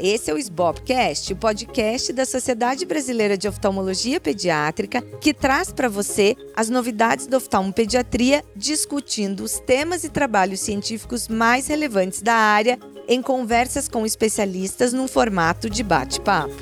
Esse é o SBOPcast, o podcast da Sociedade Brasileira de Oftalmologia Pediátrica, que traz para você as novidades da oftalmopediatria, discutindo os temas e trabalhos científicos mais relevantes da área em conversas com especialistas num formato de bate-papo.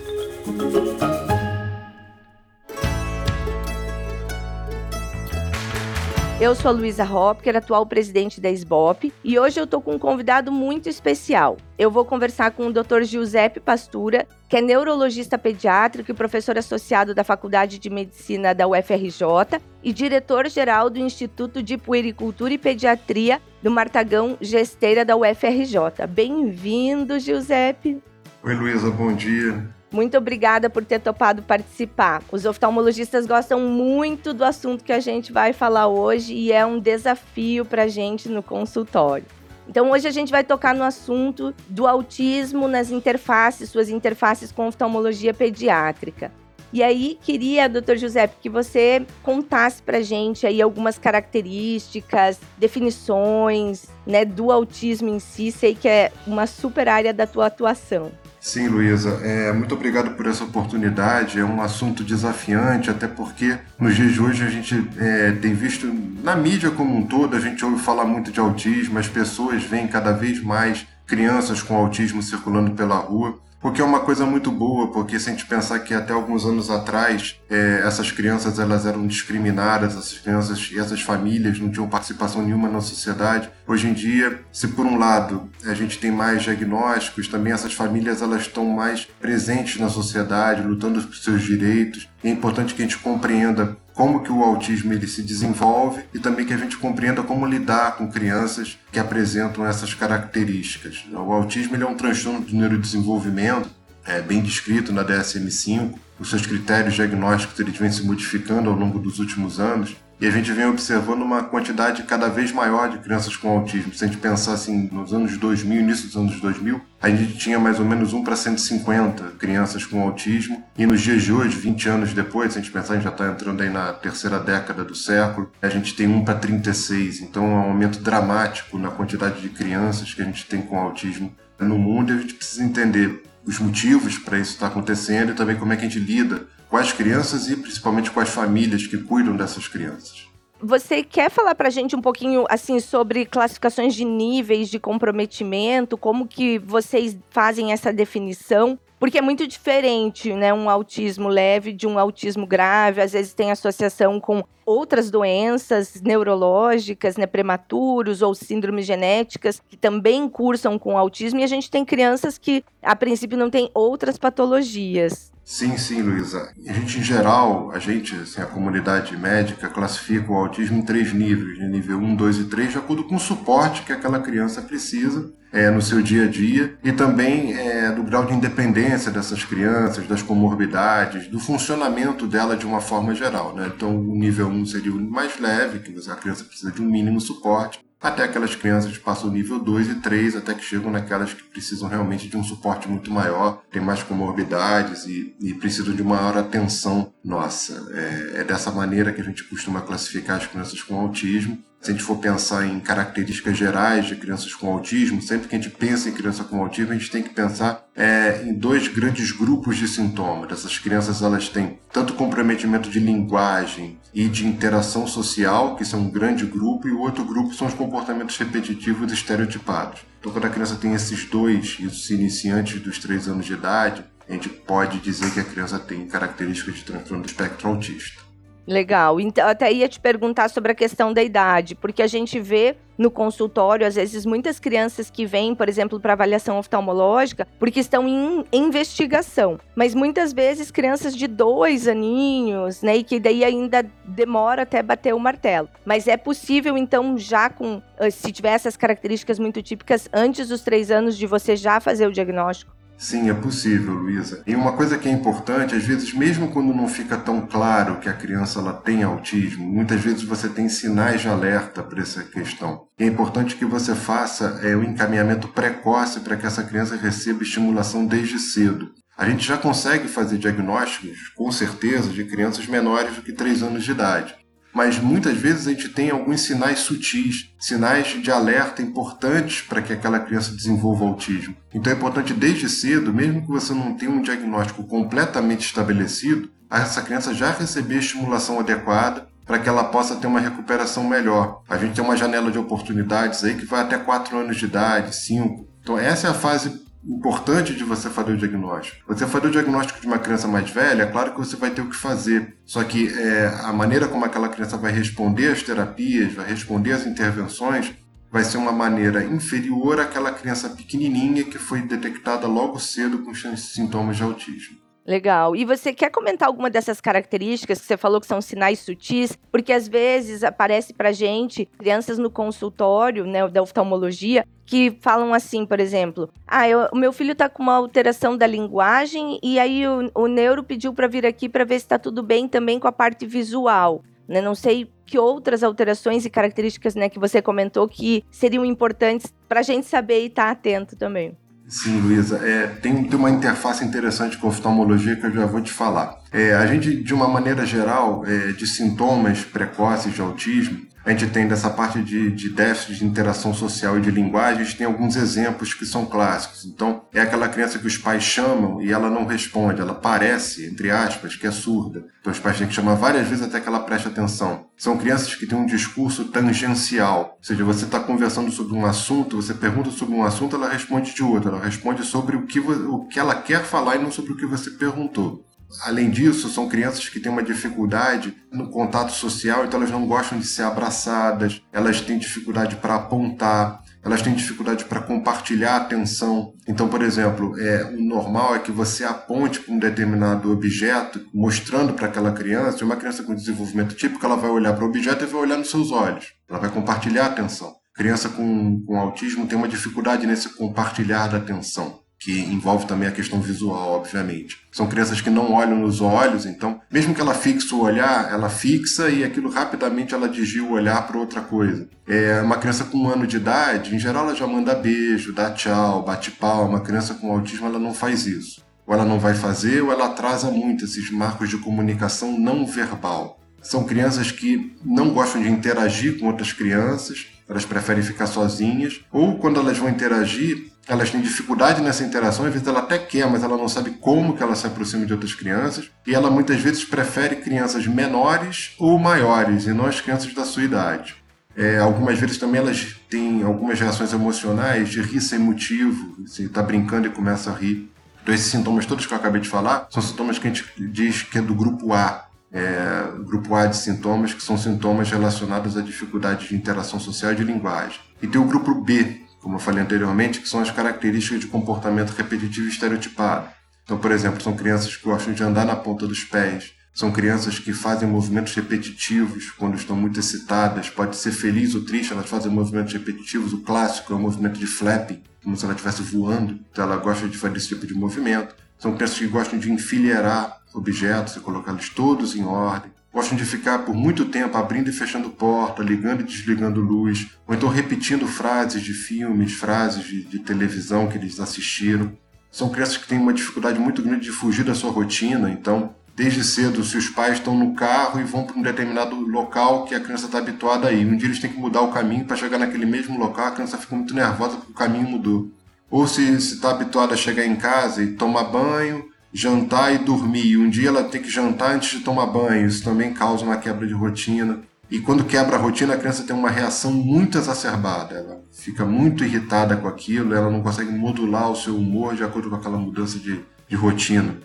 Eu sou a Luísa Hopker, atual presidente da SBOP, e hoje eu estou com um convidado muito especial. Eu vou conversar com o Dr. Giuseppe Pastura, que é neurologista pediátrico e professor associado da Faculdade de Medicina da UFRJ e diretor-geral do Instituto de Puericultura e Pediatria do Martagão Gesteira da UFRJ. Bem-vindo, Giuseppe. Oi, Luísa, bom dia. Muito obrigada por ter topado participar. Os oftalmologistas gostam muito do assunto que a gente vai falar hoje e é um desafio para a gente no consultório. Então, hoje a gente vai tocar no assunto do autismo nas interfaces, suas interfaces com oftalmologia pediátrica. E aí, queria, doutor Giuseppe, que você contasse para a gente aí algumas características, definições, né, do autismo em si. Sei que é uma super área da tua atuação. Sim, Luísa, é, muito obrigado por essa oportunidade. É um assunto desafiante, até porque nos dias de hoje a gente é, tem visto na mídia como um todo, a gente ouve falar muito de autismo, as pessoas veem cada vez mais crianças com autismo circulando pela rua. O que é uma coisa muito boa, porque se a gente pensar que até alguns anos atrás é, essas crianças elas eram discriminadas, essas crianças e essas famílias não tinham participação nenhuma na sociedade. Hoje em dia, se por um lado a gente tem mais diagnósticos, também essas famílias elas estão mais presentes na sociedade, lutando por seus direitos. é importante que a gente compreenda como que o autismo ele se desenvolve e também que a gente compreenda como lidar com crianças que apresentam essas características. O autismo ele é um transtorno de neurodesenvolvimento é, bem descrito na DSM-5. Os seus critérios diagnósticos eles vêm se modificando ao longo dos últimos anos e a gente vem observando uma quantidade cada vez maior de crianças com autismo. Se a gente pensar assim, nos anos 2000, início dos anos 2000, a gente tinha mais ou menos 1 para 150 crianças com autismo. E nos dias de hoje, 20 anos depois, se a gente pensar, a gente já está entrando aí na terceira década do século, a gente tem 1 para 36. Então é um aumento dramático na quantidade de crianças que a gente tem com autismo no mundo e a gente precisa entender os motivos para isso estar tá acontecendo e também como é que a gente lida com as crianças e principalmente com as famílias que cuidam dessas crianças. Você quer falar para a gente um pouquinho assim sobre classificações de níveis de comprometimento, como que vocês fazem essa definição? Porque é muito diferente, né, um autismo leve de um autismo grave, às vezes tem associação com outras doenças neurológicas, né, prematuros ou síndromes genéticas que também cursam com autismo e a gente tem crianças que a princípio não têm outras patologias. Sim, sim, Luísa. A gente, em geral, a gente, assim, a comunidade médica, classifica o autismo em três níveis, de nível 1, 2 e 3, de acordo com o suporte que aquela criança precisa é, no seu dia a dia e também é, do grau de independência dessas crianças, das comorbidades, do funcionamento dela de uma forma geral. Né? Então, o nível 1 seria o mais leve, que a criança precisa de um mínimo suporte até aquelas crianças que passam nível 2 e 3, até que chegam naquelas que precisam realmente de um suporte muito maior, tem mais comorbidades e, e precisam de maior atenção nossa. É, é dessa maneira que a gente costuma classificar as crianças com autismo se a gente for pensar em características gerais de crianças com autismo, sempre que a gente pensa em criança com autismo, a gente tem que pensar é, em dois grandes grupos de sintomas. Essas crianças elas têm tanto comprometimento de linguagem e de interação social, que são um grande grupo, e o outro grupo são os comportamentos repetitivos estereotipados. Então, quando a criança tem esses dois, isso inicia antes dos três anos de idade, a gente pode dizer que a criança tem características de transtorno do espectro autista. Legal. Então, até ia te perguntar sobre a questão da idade, porque a gente vê no consultório, às vezes, muitas crianças que vêm, por exemplo, para avaliação oftalmológica, porque estão em investigação. Mas muitas vezes crianças de dois aninhos, né? E que daí ainda demora até bater o martelo. Mas é possível, então, já com. Eh, se tiver essas características muito típicas, antes dos três anos de você já fazer o diagnóstico? Sim, é possível, Luísa. E uma coisa que é importante, às vezes, mesmo quando não fica tão claro que a criança ela tem autismo, muitas vezes você tem sinais de alerta para essa questão. E é importante que você faça é, o encaminhamento precoce para que essa criança receba estimulação desde cedo. A gente já consegue fazer diagnósticos, com certeza, de crianças menores do que 3 anos de idade. Mas muitas vezes a gente tem alguns sinais sutis, sinais de alerta importantes para que aquela criança desenvolva autismo. Então é importante desde cedo, mesmo que você não tenha um diagnóstico completamente estabelecido, essa criança já receber estimulação adequada para que ela possa ter uma recuperação melhor. A gente tem uma janela de oportunidades aí que vai até 4 anos de idade, 5. Então essa é a fase importante de você fazer o diagnóstico. Você fazer o diagnóstico de uma criança mais velha, é claro que você vai ter o que fazer. Só que é, a maneira como aquela criança vai responder às terapias, vai responder às intervenções, vai ser uma maneira inferior àquela criança pequenininha que foi detectada logo cedo com sintomas de autismo. Legal. E você quer comentar alguma dessas características que você falou que são sinais sutis? Porque às vezes aparece pra gente crianças no consultório, né, da oftalmologia, que falam assim, por exemplo: "Ah, eu, o meu filho tá com uma alteração da linguagem e aí o, o neuro pediu para vir aqui para ver se tá tudo bem também com a parte visual". Né? Não sei que outras alterações e características, né, que você comentou que seriam importantes para a gente saber e estar tá atento também. Sim, Luísa. É, tem, tem uma interface interessante com oftalmologia que eu já vou te falar. É, a gente, de uma maneira geral, é, de sintomas precoces de autismo, a gente tem dessa parte de, de déficit de interação social e de linguagem, a gente tem alguns exemplos que são clássicos. Então, é aquela criança que os pais chamam e ela não responde, ela parece, entre aspas, que é surda. Então, os pais têm que chamar várias vezes até que ela preste atenção. São crianças que têm um discurso tangencial, ou seja, você está conversando sobre um assunto, você pergunta sobre um assunto, ela responde de outro, ela responde sobre o que, o que ela quer falar e não sobre o que você perguntou. Além disso, são crianças que têm uma dificuldade no contato social, então elas não gostam de ser abraçadas, elas têm dificuldade para apontar, elas têm dificuldade para compartilhar atenção. Então, por exemplo, é, o normal é que você aponte para um determinado objeto, mostrando para aquela criança, uma criança com desenvolvimento típico, ela vai olhar para o objeto e vai olhar nos seus olhos, ela vai compartilhar atenção. Criança com, com autismo tem uma dificuldade nesse compartilhar da atenção que envolve também a questão visual, obviamente. São crianças que não olham nos olhos, então, mesmo que ela fixe o olhar, ela fixa e aquilo rapidamente ela desvia o olhar para outra coisa. É uma criança com um ano de idade, em geral, ela já manda beijo, dá tchau, bate palma. Uma criança com autismo, ela não faz isso. Ou ela não vai fazer, ou ela atrasa muito esses marcos de comunicação não verbal. São crianças que não gostam de interagir com outras crianças, elas preferem ficar sozinhas, ou quando elas vão interagir, elas têm dificuldade nessa interação, às vezes ela até quer, mas ela não sabe como que ela se aproxima de outras crianças, e ela muitas vezes prefere crianças menores ou maiores, e não as crianças da sua idade. É, algumas vezes também elas têm algumas reações emocionais de rir sem motivo, você está brincando e começa a rir. Então esses sintomas todos que eu acabei de falar são sintomas que a gente diz que é do grupo A, é, grupo A de sintomas, que são sintomas relacionados à dificuldade de interação social e de linguagem. E tem o grupo B, como eu falei anteriormente, que são as características de comportamento repetitivo e estereotipado. Então, por exemplo, são crianças que gostam de andar na ponta dos pés, são crianças que fazem movimentos repetitivos quando estão muito excitadas, pode ser feliz ou triste, elas fazem movimentos repetitivos. O clássico é o movimento de flapping, como se ela estivesse voando, então ela gosta de fazer esse tipo de movimento. São crianças que gostam de enfileirar objetos e colocá-los todos em ordem gostam de ficar por muito tempo abrindo e fechando porta, ligando e desligando luz, ou então repetindo frases de filmes, frases de, de, televisão que eles assistiram. São crianças que têm uma dificuldade muito grande de fugir da sua rotina, então, desde cedo, se os pais estão no carro e vão para um determinado local que a criança está habituada a ir, um dia eles têm que mudar o caminho para chegar naquele mesmo local, a criança fica muito nervosa porque o caminho mudou. Ou se está habituada a chegar em casa e tomar banho, jantar e dormir. Um dia ela tem que jantar antes de tomar banho. Isso também causa uma quebra de rotina. E quando quebra a rotina, a criança tem uma reação muito exacerbada. Ela fica muito irritada com aquilo, ela não consegue modular o seu humor de acordo com aquela mudança de, de rotina.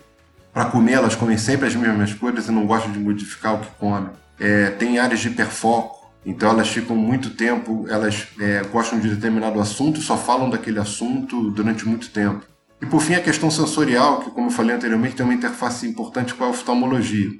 Para comer, elas comem sempre as mesmas coisas e não gostam de modificar o que comem. É, tem áreas de hiperfoco, então elas ficam muito tempo, elas é, gostam de determinado assunto, só falam daquele assunto durante muito tempo. E por fim, a questão sensorial, que, como eu falei anteriormente, tem uma interface importante com a oftalmologia.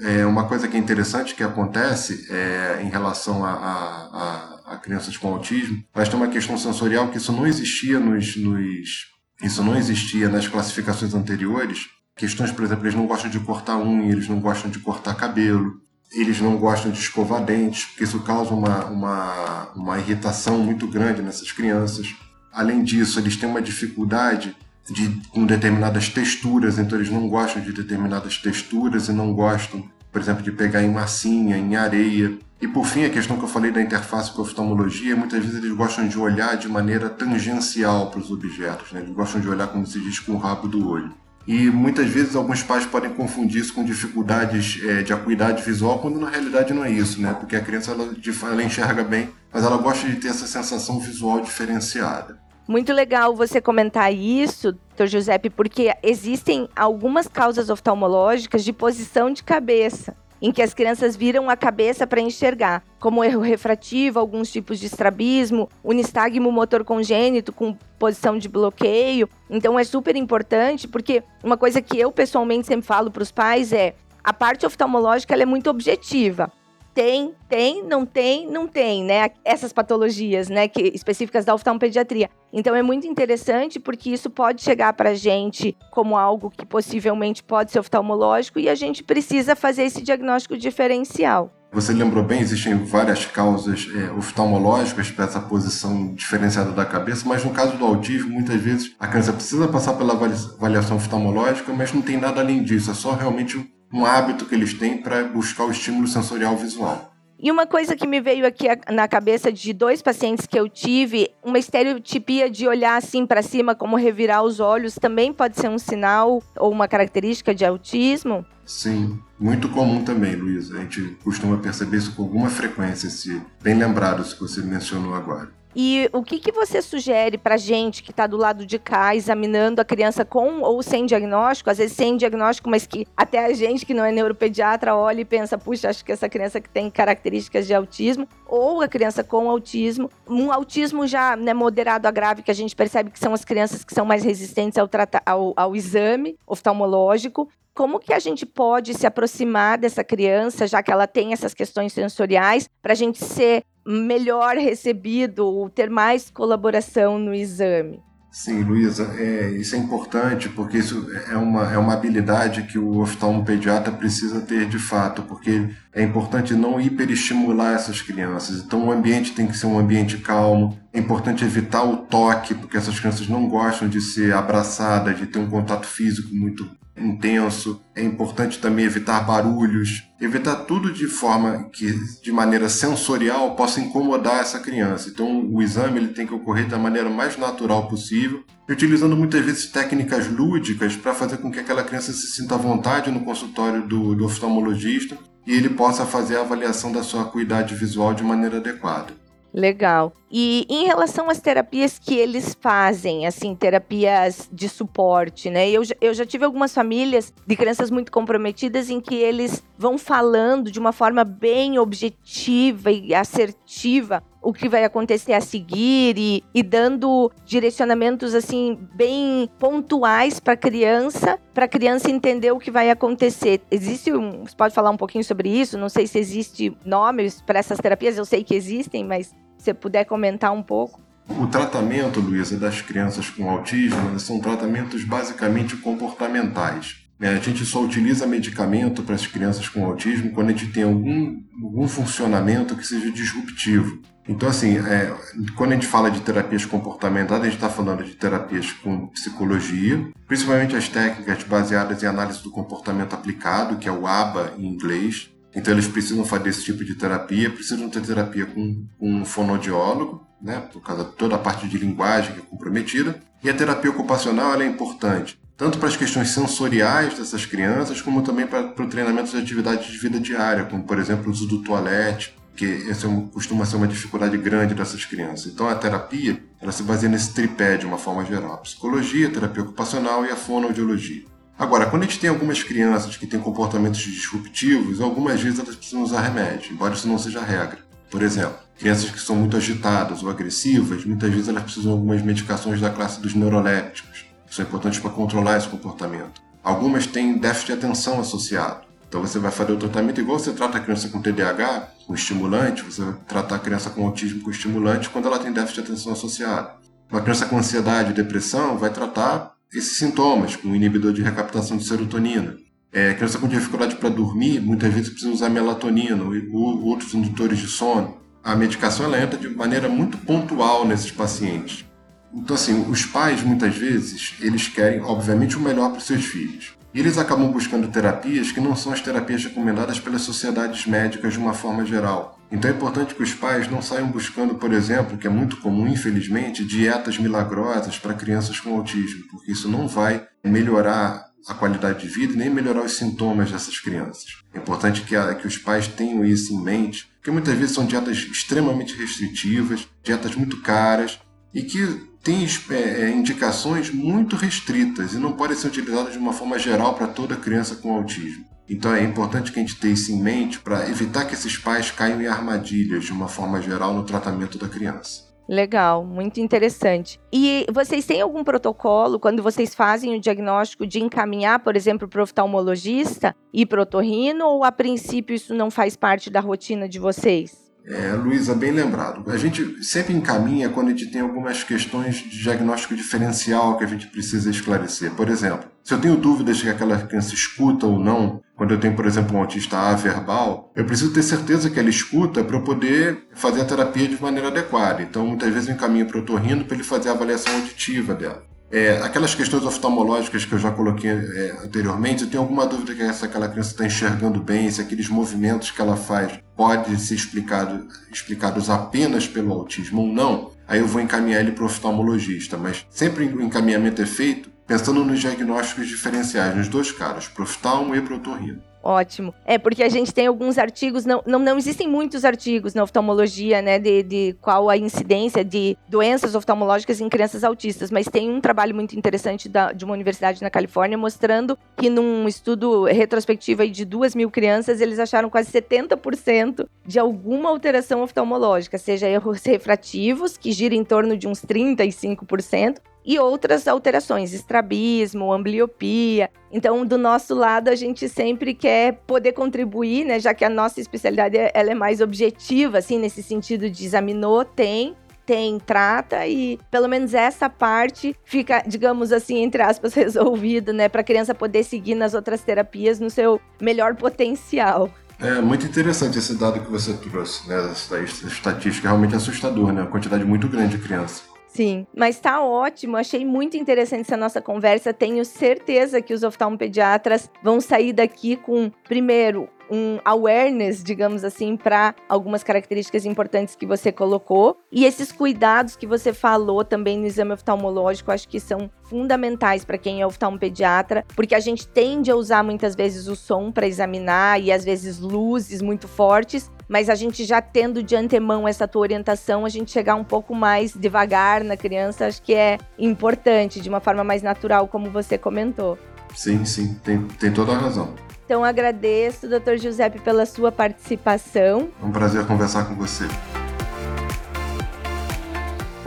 É uma coisa que é interessante que acontece é, em relação a, a, a, crianças com autismo, mas tem uma questão sensorial que isso não existia nos, nos isso não existia nas classificações anteriores. Questões, por exemplo, eles não gostam de cortar unha, eles não gostam de cortar cabelo, eles não gostam de escovar dentes, porque isso causa uma, uma, uma irritação muito grande nessas crianças. Além disso, eles têm uma dificuldade de, com determinadas texturas, então eles não gostam de determinadas texturas e não gostam por exemplo, de pegar em massinha, em areia. E por fim, a questão que eu falei da interface com oftalmologia, muitas vezes eles gostam de olhar de maneira tangencial para os objetos, né? eles gostam de olhar, como se diz, com o rabo do olho. E muitas vezes alguns pais podem confundir isso com dificuldades é, de acuidade visual, quando na realidade não é isso, né? Porque a criança ela, ela enxerga bem, mas ela gosta de ter essa sensação visual diferenciada. Muito legal você comentar isso, Dr. Giuseppe, porque existem algumas causas oftalmológicas de posição de cabeça em que as crianças viram a cabeça para enxergar, como erro refrativo, alguns tipos de estrabismo, unistagmo motor congênito com posição de bloqueio. Então é super importante, porque uma coisa que eu pessoalmente sempre falo para os pais é a parte oftalmológica é muito objetiva tem, tem, não tem, não tem, né? Essas patologias, né, que, específicas da oftalmopediatria. Então é muito interessante porque isso pode chegar para a gente como algo que possivelmente pode ser oftalmológico e a gente precisa fazer esse diagnóstico diferencial. Você lembrou bem, existem várias causas é, oftalmológicas para essa posição diferenciada da cabeça, mas no caso do autismo, muitas vezes a criança precisa passar pela avaliação oftalmológica, mas não tem nada além disso, é só realmente um hábito que eles têm para buscar o estímulo sensorial visual. E uma coisa que me veio aqui na cabeça de dois pacientes que eu tive, uma estereotipia de olhar assim para cima, como revirar os olhos, também pode ser um sinal ou uma característica de autismo? Sim, muito comum também, Luísa. A gente costuma perceber isso com alguma frequência, se bem lembrado, se você mencionou agora. E o que, que você sugere para gente que está do lado de cá, examinando a criança com ou sem diagnóstico, às vezes sem diagnóstico, mas que até a gente que não é neuropediatra olha e pensa, puxa, acho que essa criança que tem características de autismo, ou a criança com autismo, um autismo já né, moderado a grave, que a gente percebe que são as crianças que são mais resistentes ao, ao, ao exame oftalmológico, como que a gente pode se aproximar dessa criança, já que ela tem essas questões sensoriais, para a gente ser melhor recebido, ter mais colaboração no exame? Sim, Luísa, é, isso é importante porque isso é uma, é uma habilidade que o oftalmopediatra precisa ter de fato, porque é importante não hiperestimular essas crianças. Então o ambiente tem que ser um ambiente calmo, é importante evitar o toque, porque essas crianças não gostam de ser abraçadas, de ter um contato físico muito intenso. É importante também evitar barulhos, evitar tudo de forma que, de maneira sensorial, possa incomodar essa criança. Então, o exame ele tem que ocorrer da maneira mais natural possível, utilizando muitas vezes técnicas lúdicas para fazer com que aquela criança se sinta à vontade no consultório do, do oftalmologista e ele possa fazer a avaliação da sua acuidade visual de maneira adequada. Legal. E em relação às terapias que eles fazem, assim, terapias de suporte, né? Eu, eu já tive algumas famílias de crianças muito comprometidas em que eles vão falando de uma forma bem objetiva e assertiva o que vai acontecer a seguir e, e dando direcionamentos assim bem pontuais para a criança, para a criança entender o que vai acontecer. Existe um, você pode falar um pouquinho sobre isso? Não sei se existe nomes para essas terapias, eu sei que existem, mas você puder comentar um pouco. O tratamento, Luísa, das crianças com autismo são tratamentos basicamente comportamentais. Né? A gente só utiliza medicamento para as crianças com autismo quando a gente tem algum, algum funcionamento que seja disruptivo. Então, assim, é, quando a gente fala de terapias comportamentais, a gente está falando de terapias com psicologia, principalmente as técnicas baseadas em análise do comportamento aplicado, que é o ABA em inglês, então eles precisam fazer esse tipo de terapia, precisam ter terapia com, com um fonoaudiólogo, né, por causa de toda a parte de linguagem que é comprometida. E a terapia ocupacional é importante, tanto para as questões sensoriais dessas crianças, como também para, para o treinamento de atividades de vida diária, como por exemplo o uso do toalete, que esse é um, costuma ser uma dificuldade grande dessas crianças. Então a terapia ela se baseia nesse tripé de uma forma geral: psicologia, terapia ocupacional e a fonoaudiologia. Agora, quando a gente tem algumas crianças que têm comportamentos disruptivos, algumas vezes elas precisam usar remédio, embora isso não seja regra. Por exemplo, crianças que são muito agitadas ou agressivas, muitas vezes elas precisam de algumas medicações da classe dos neurolépticos, que são importantes para controlar esse comportamento. Algumas têm déficit de atenção associado. Então você vai fazer o tratamento igual você trata a criança com TDAH, com estimulante, você vai tratar a criança com autismo com estimulante quando ela tem déficit de atenção associado. Uma criança com ansiedade e depressão vai tratar esses sintomas, com inibidor de recaptação de serotonina. É, criança com dificuldade para dormir, muitas vezes precisa usar melatonina ou outros indutores de sono. A medicação entra de maneira muito pontual nesses pacientes. Então, assim, os pais, muitas vezes, eles querem, obviamente, o melhor para os seus filhos. E eles acabam buscando terapias que não são as terapias recomendadas pelas sociedades médicas de uma forma geral. Então é importante que os pais não saiam buscando, por exemplo, que é muito comum, infelizmente, dietas milagrosas para crianças com autismo, porque isso não vai melhorar a qualidade de vida e nem melhorar os sintomas dessas crianças. É importante que, a, que os pais tenham isso em mente, porque muitas vezes são dietas extremamente restritivas, dietas muito caras e que têm é, é, indicações muito restritas e não podem ser utilizadas de uma forma geral para toda criança com autismo. Então é importante que a gente tenha isso em mente para evitar que esses pais caiam em armadilhas de uma forma geral no tratamento da criança. Legal, muito interessante. E vocês têm algum protocolo quando vocês fazem o diagnóstico de encaminhar, por exemplo, para oftalmologista e para o otorrino, ou a princípio isso não faz parte da rotina de vocês? É, Luísa, bem lembrado. A gente sempre encaminha quando a gente tem algumas questões de diagnóstico diferencial que a gente precisa esclarecer. Por exemplo, se eu tenho dúvidas que aquela criança escuta ou não, quando eu tenho, por exemplo, um autista averbal, eu preciso ter certeza que ela escuta para eu poder fazer a terapia de maneira adequada. Então, muitas vezes eu encaminho para o otorrino para ele fazer a avaliação auditiva dela. É, aquelas questões oftalmológicas que eu já coloquei é, anteriormente, eu tenho alguma dúvida que se aquela criança está enxergando bem, se aqueles movimentos que ela faz podem ser explicado, explicados apenas pelo autismo ou não, aí eu vou encaminhar ele para o oftalmologista. Mas sempre o encaminhamento é feito pensando nos diagnósticos diferenciais, nos dois caras, para oftalmo e para otorrino. Ótimo. É, porque a gente tem alguns artigos, não, não, não existem muitos artigos na oftalmologia, né, de, de qual a incidência de doenças oftalmológicas em crianças autistas, mas tem um trabalho muito interessante da, de uma universidade na Califórnia mostrando que num estudo retrospectivo de duas mil crianças, eles acharam quase 70% de alguma alteração oftalmológica, seja erros refrativos, que gira em torno de uns 35%, e outras alterações, estrabismo, ambliopia. Então, do nosso lado, a gente sempre quer poder contribuir, né, já que a nossa especialidade ela é mais objetiva, assim, nesse sentido de examinou, tem, tem, trata e pelo menos essa parte fica, digamos assim, entre aspas, resolvida, né, para a criança poder seguir nas outras terapias no seu melhor potencial. É muito interessante esse dado que você trouxe, né? Essa estatística é realmente assustador, né? A quantidade muito grande de crianças. Sim, mas tá ótimo. Achei muito interessante essa nossa conversa. Tenho certeza que os oftalmopediatras vão sair daqui com, primeiro, um awareness, digamos assim, para algumas características importantes que você colocou. E esses cuidados que você falou também no exame oftalmológico, acho que são fundamentais para quem é oftalmopediatra, porque a gente tende a usar muitas vezes o som para examinar e às vezes luzes muito fortes, mas a gente já tendo de antemão essa tua orientação, a gente chegar um pouco mais devagar na criança, acho que é importante, de uma forma mais natural, como você comentou. Sim, sim, tem, tem toda a razão. Então agradeço, doutor Giuseppe, pela sua participação. É um prazer conversar com você.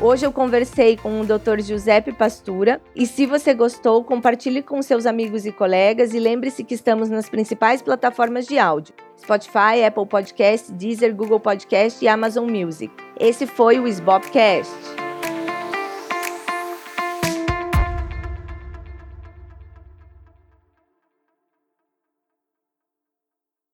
Hoje eu conversei com o Dr. Giuseppe Pastura e se você gostou, compartilhe com seus amigos e colegas e lembre-se que estamos nas principais plataformas de áudio: Spotify, Apple Podcast, Deezer, Google Podcast e Amazon Music. Esse foi o Sbopcast.